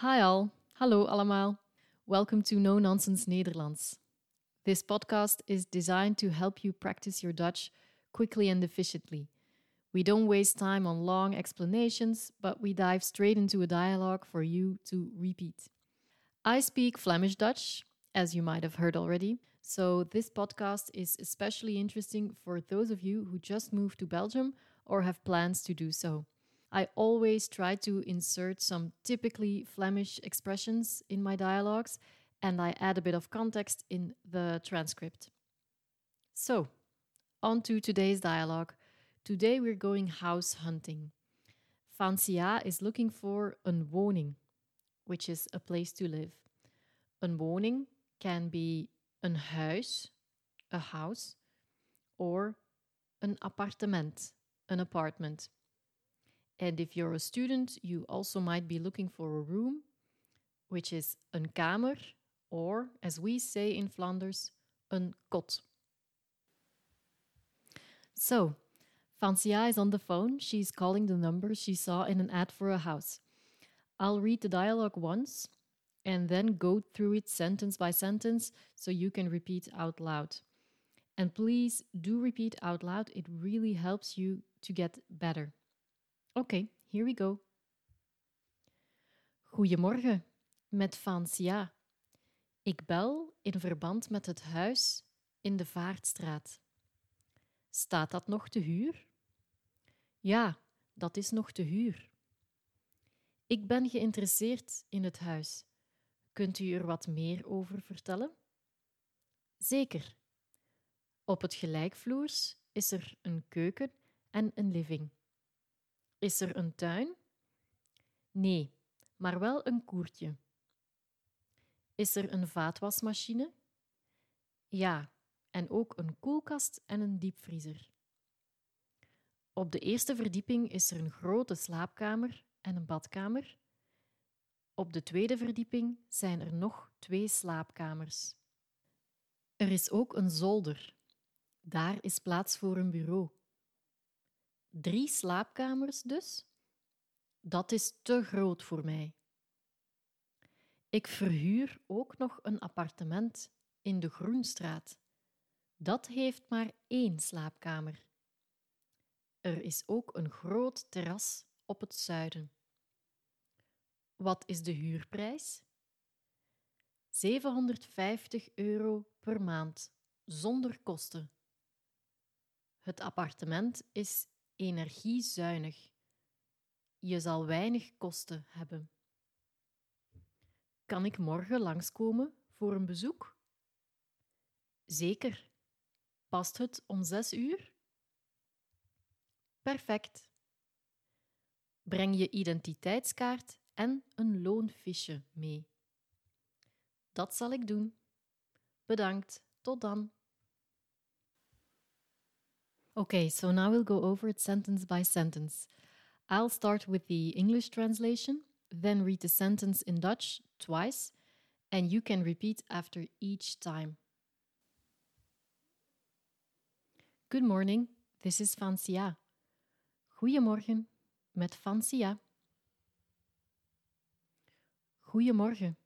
Hi all, hallo allemaal. Welcome to No Nonsense Nederlands. This podcast is designed to help you practice your Dutch quickly and efficiently. We don't waste time on long explanations, but we dive straight into a dialogue for you to repeat. I speak Flemish Dutch, as you might have heard already, so this podcast is especially interesting for those of you who just moved to Belgium or have plans to do so. I always try to insert some typically Flemish expressions in my dialogues, and I add a bit of context in the transcript. So, on to today's dialogue. Today we're going house hunting. Fancia is looking for een woning, which is a place to live. Een woning can be een huis, a house, or een appartement, an apartment. And if you're a student, you also might be looking for a room, which is een kamer, or as we say in Flanders, een kot. So, Fancia is on the phone. She's calling the number she saw in an ad for a house. I'll read the dialogue once and then go through it sentence by sentence so you can repeat out loud. And please do repeat out loud, it really helps you to get better. Oké, here we go. Goedemorgen, met Fancia. Ik bel in verband met het huis in de Vaartstraat. Staat dat nog te huur? Ja, dat is nog te huur. Ik ben geïnteresseerd in het huis. Kunt u er wat meer over vertellen? Zeker. Op het gelijkvloers is er een keuken en een living. Is er een tuin? Nee, maar wel een koertje. Is er een vaatwasmachine? Ja, en ook een koelkast en een diepvriezer. Op de eerste verdieping is er een grote slaapkamer en een badkamer. Op de tweede verdieping zijn er nog twee slaapkamers. Er is ook een zolder. Daar is plaats voor een bureau. Drie slaapkamers dus? Dat is te groot voor mij. Ik verhuur ook nog een appartement in de Groenstraat. Dat heeft maar één slaapkamer. Er is ook een groot terras op het zuiden. Wat is de huurprijs? 750 euro per maand, zonder kosten. Het appartement is energiezuinig. Je zal weinig kosten hebben. Kan ik morgen langskomen voor een bezoek? Zeker. Past het om zes uur? Perfect. Breng je identiteitskaart en een loonfiche mee. Dat zal ik doen. Bedankt. Tot dan. Okay, so now we'll go over it sentence by sentence. I'll start with the English translation, then read the sentence in Dutch twice, and you can repeat after each time. Good morning, this is Fancia. Goedemorgen, met Fancia. Goedemorgen,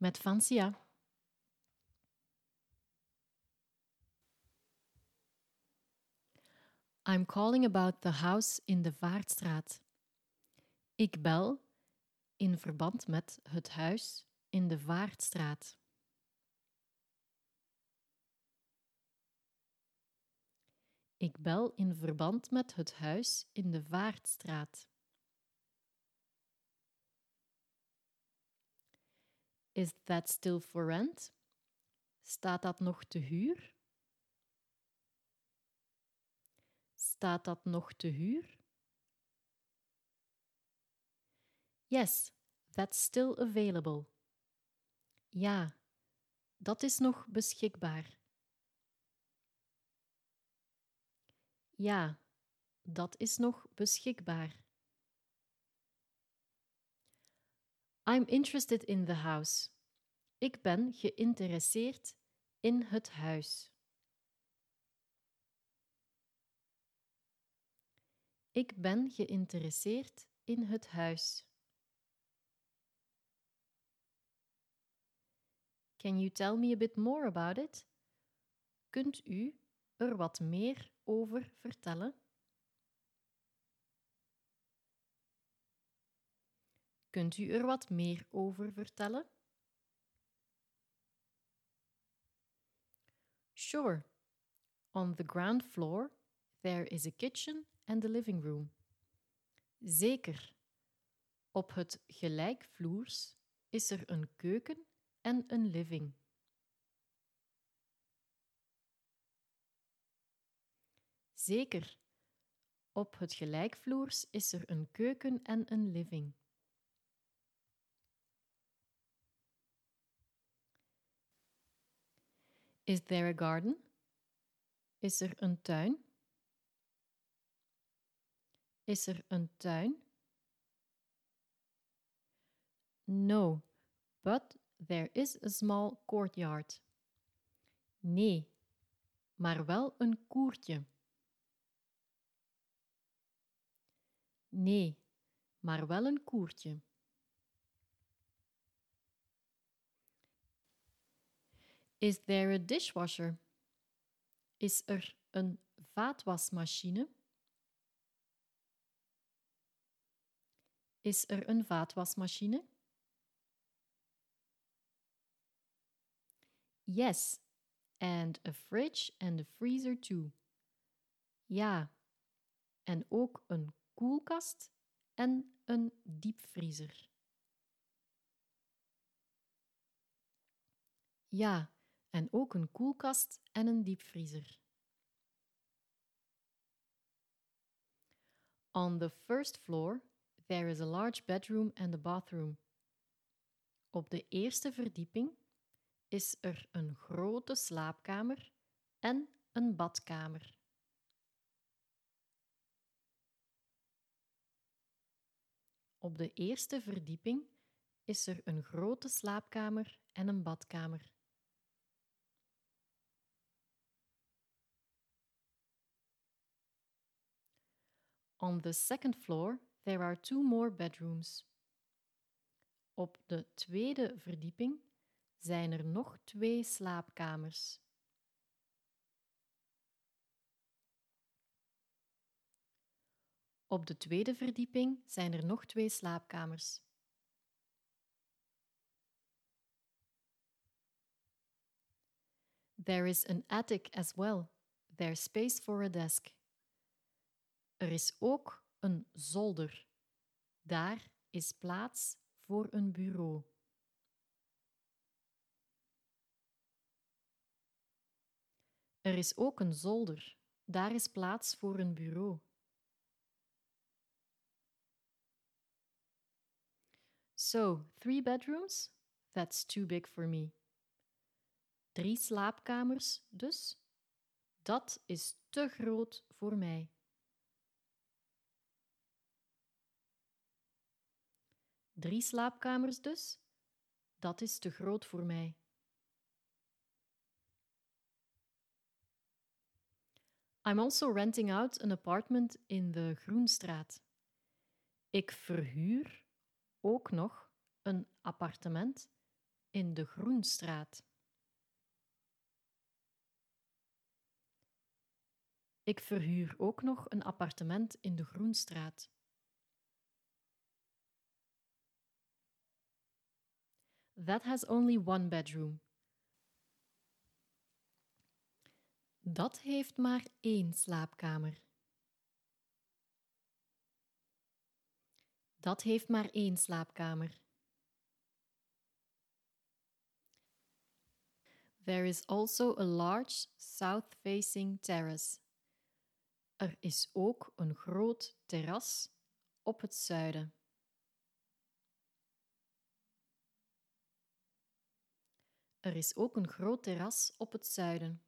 met Fancia. I'm calling about the house in de Vaartstraat. Ik bel in verband met het huis in de Vaartstraat. Ik bel in verband met het huis in de Vaartstraat. Is that still for rent? Staat dat nog te huur? Staat dat nog te huur? Yes, that's still available. Ja, dat is nog beschikbaar. Ja, dat is nog beschikbaar. I'm interested in the house. Ik ben geïnteresseerd in het huis. Ik ben geïnteresseerd in het huis. Can you tell me a bit more about it? Kunt u er wat meer over vertellen? Kunt u er wat meer over vertellen? Sure. On the ground floor, there is a kitchen living room. Zeker. Op het gelijkvloers is er een keuken en een living. Zeker. Op het gelijkvloers is er een keuken en een living. Is there a garden? Is er een tuin? Is er een tuin? No, but there is a small courtyard. Nee, maar wel een koertje. Nee, maar wel een koertje. Is there a dishwasher? Is er een vaatwasmachine? Is er een vaatwasmachine? Yes, and a fridge and a freezer too. Ja, en ook een koelkast en een diepvriezer. Ja, en ook een koelkast en een diepvriezer. On the first floor, there is a large bedroom and a bathroom. Op de eerste verdieping is er een grote slaapkamer en een badkamer. Op de eerste verdieping is er een grote slaapkamer en een badkamer. On the second floor there are two more bedrooms. Op de tweede verdieping zijn er nog twee slaapkamers. Op de tweede verdieping zijn er nog twee slaapkamers. There is an attic as well. There's space for a desk. Er is ook een zolder. Daar is plaats voor een bureau. Er is ook een zolder. Daar is plaats voor een bureau. So, three bedrooms? That's too big for me. Drie slaapkamers dus? Dat is te groot voor mij. Drie slaapkamers dus? Dat is te groot voor mij. I'm also renting out an apartment in de Groenstraat. Ik verhuur ook nog een appartement in de Groenstraat. Ik verhuur ook nog een appartement in de Groenstraat. That has only one bedroom. Dat heeft maar één slaapkamer. Dat heeft maar één slaapkamer. There is also a large south-facing terrace. Er is ook een groot terras op het zuiden. Er is ook een groot terras op het zuiden.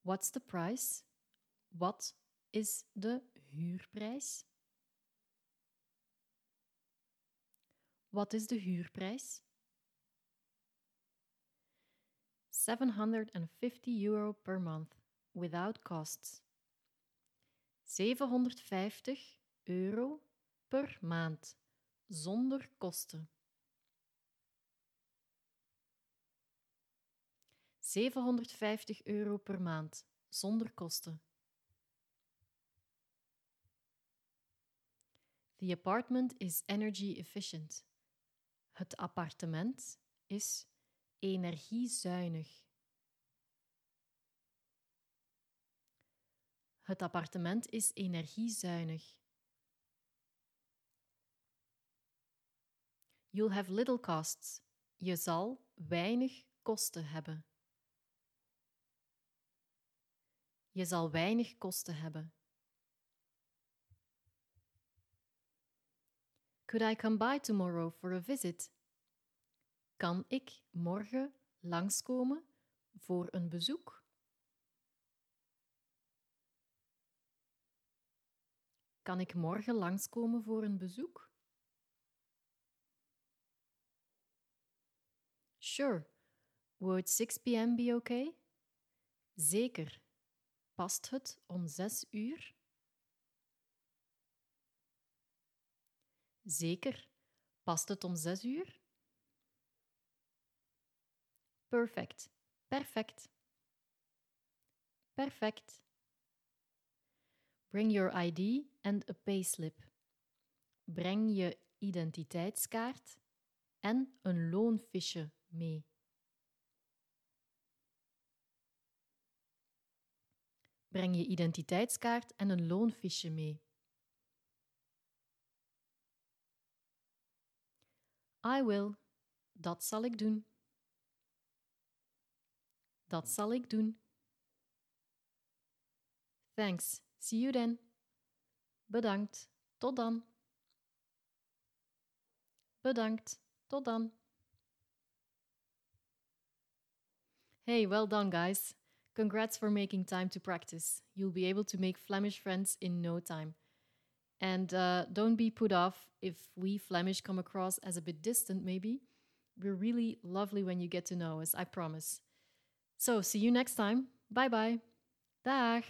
What's the price? Wat is de huurprijs? Wat is de huurprijs? 750 euro per month without costs. 750 euro per maand zonder kosten. 750 euro per maand zonder kosten. The apartment is energy efficient. Het appartement is energiezuinig. Het appartement is energiezuinig. You'll have little costs. Je zal weinig kosten hebben. Je zal weinig kosten hebben. Could I come by tomorrow for a visit? Kan ik morgen langskomen voor een bezoek? Kan ik morgen langskomen voor een bezoek? Sure. Would 6 p.m. be okay? Zeker. Past het om zes uur? Zeker. Past het om zes uur? Perfect. Perfect. Perfect. Bring your ID and a payslip. Breng je identiteitskaart en een loonfiche Breng je identiteitskaart en een loonfiche mee. I will. Dat zal ik doen. Dat zal ik doen. Thanks. See you then. Bedankt. Tot dan. Bedankt. Tot dan. Hey, well done, guys. Congrats for making time to practice. You'll be able to make Flemish friends in no time. And uh, don't be put off if we Flemish come across as a bit distant, maybe. We're really lovely when you get to know us, I promise. So, see you next time. Bye bye. Dag.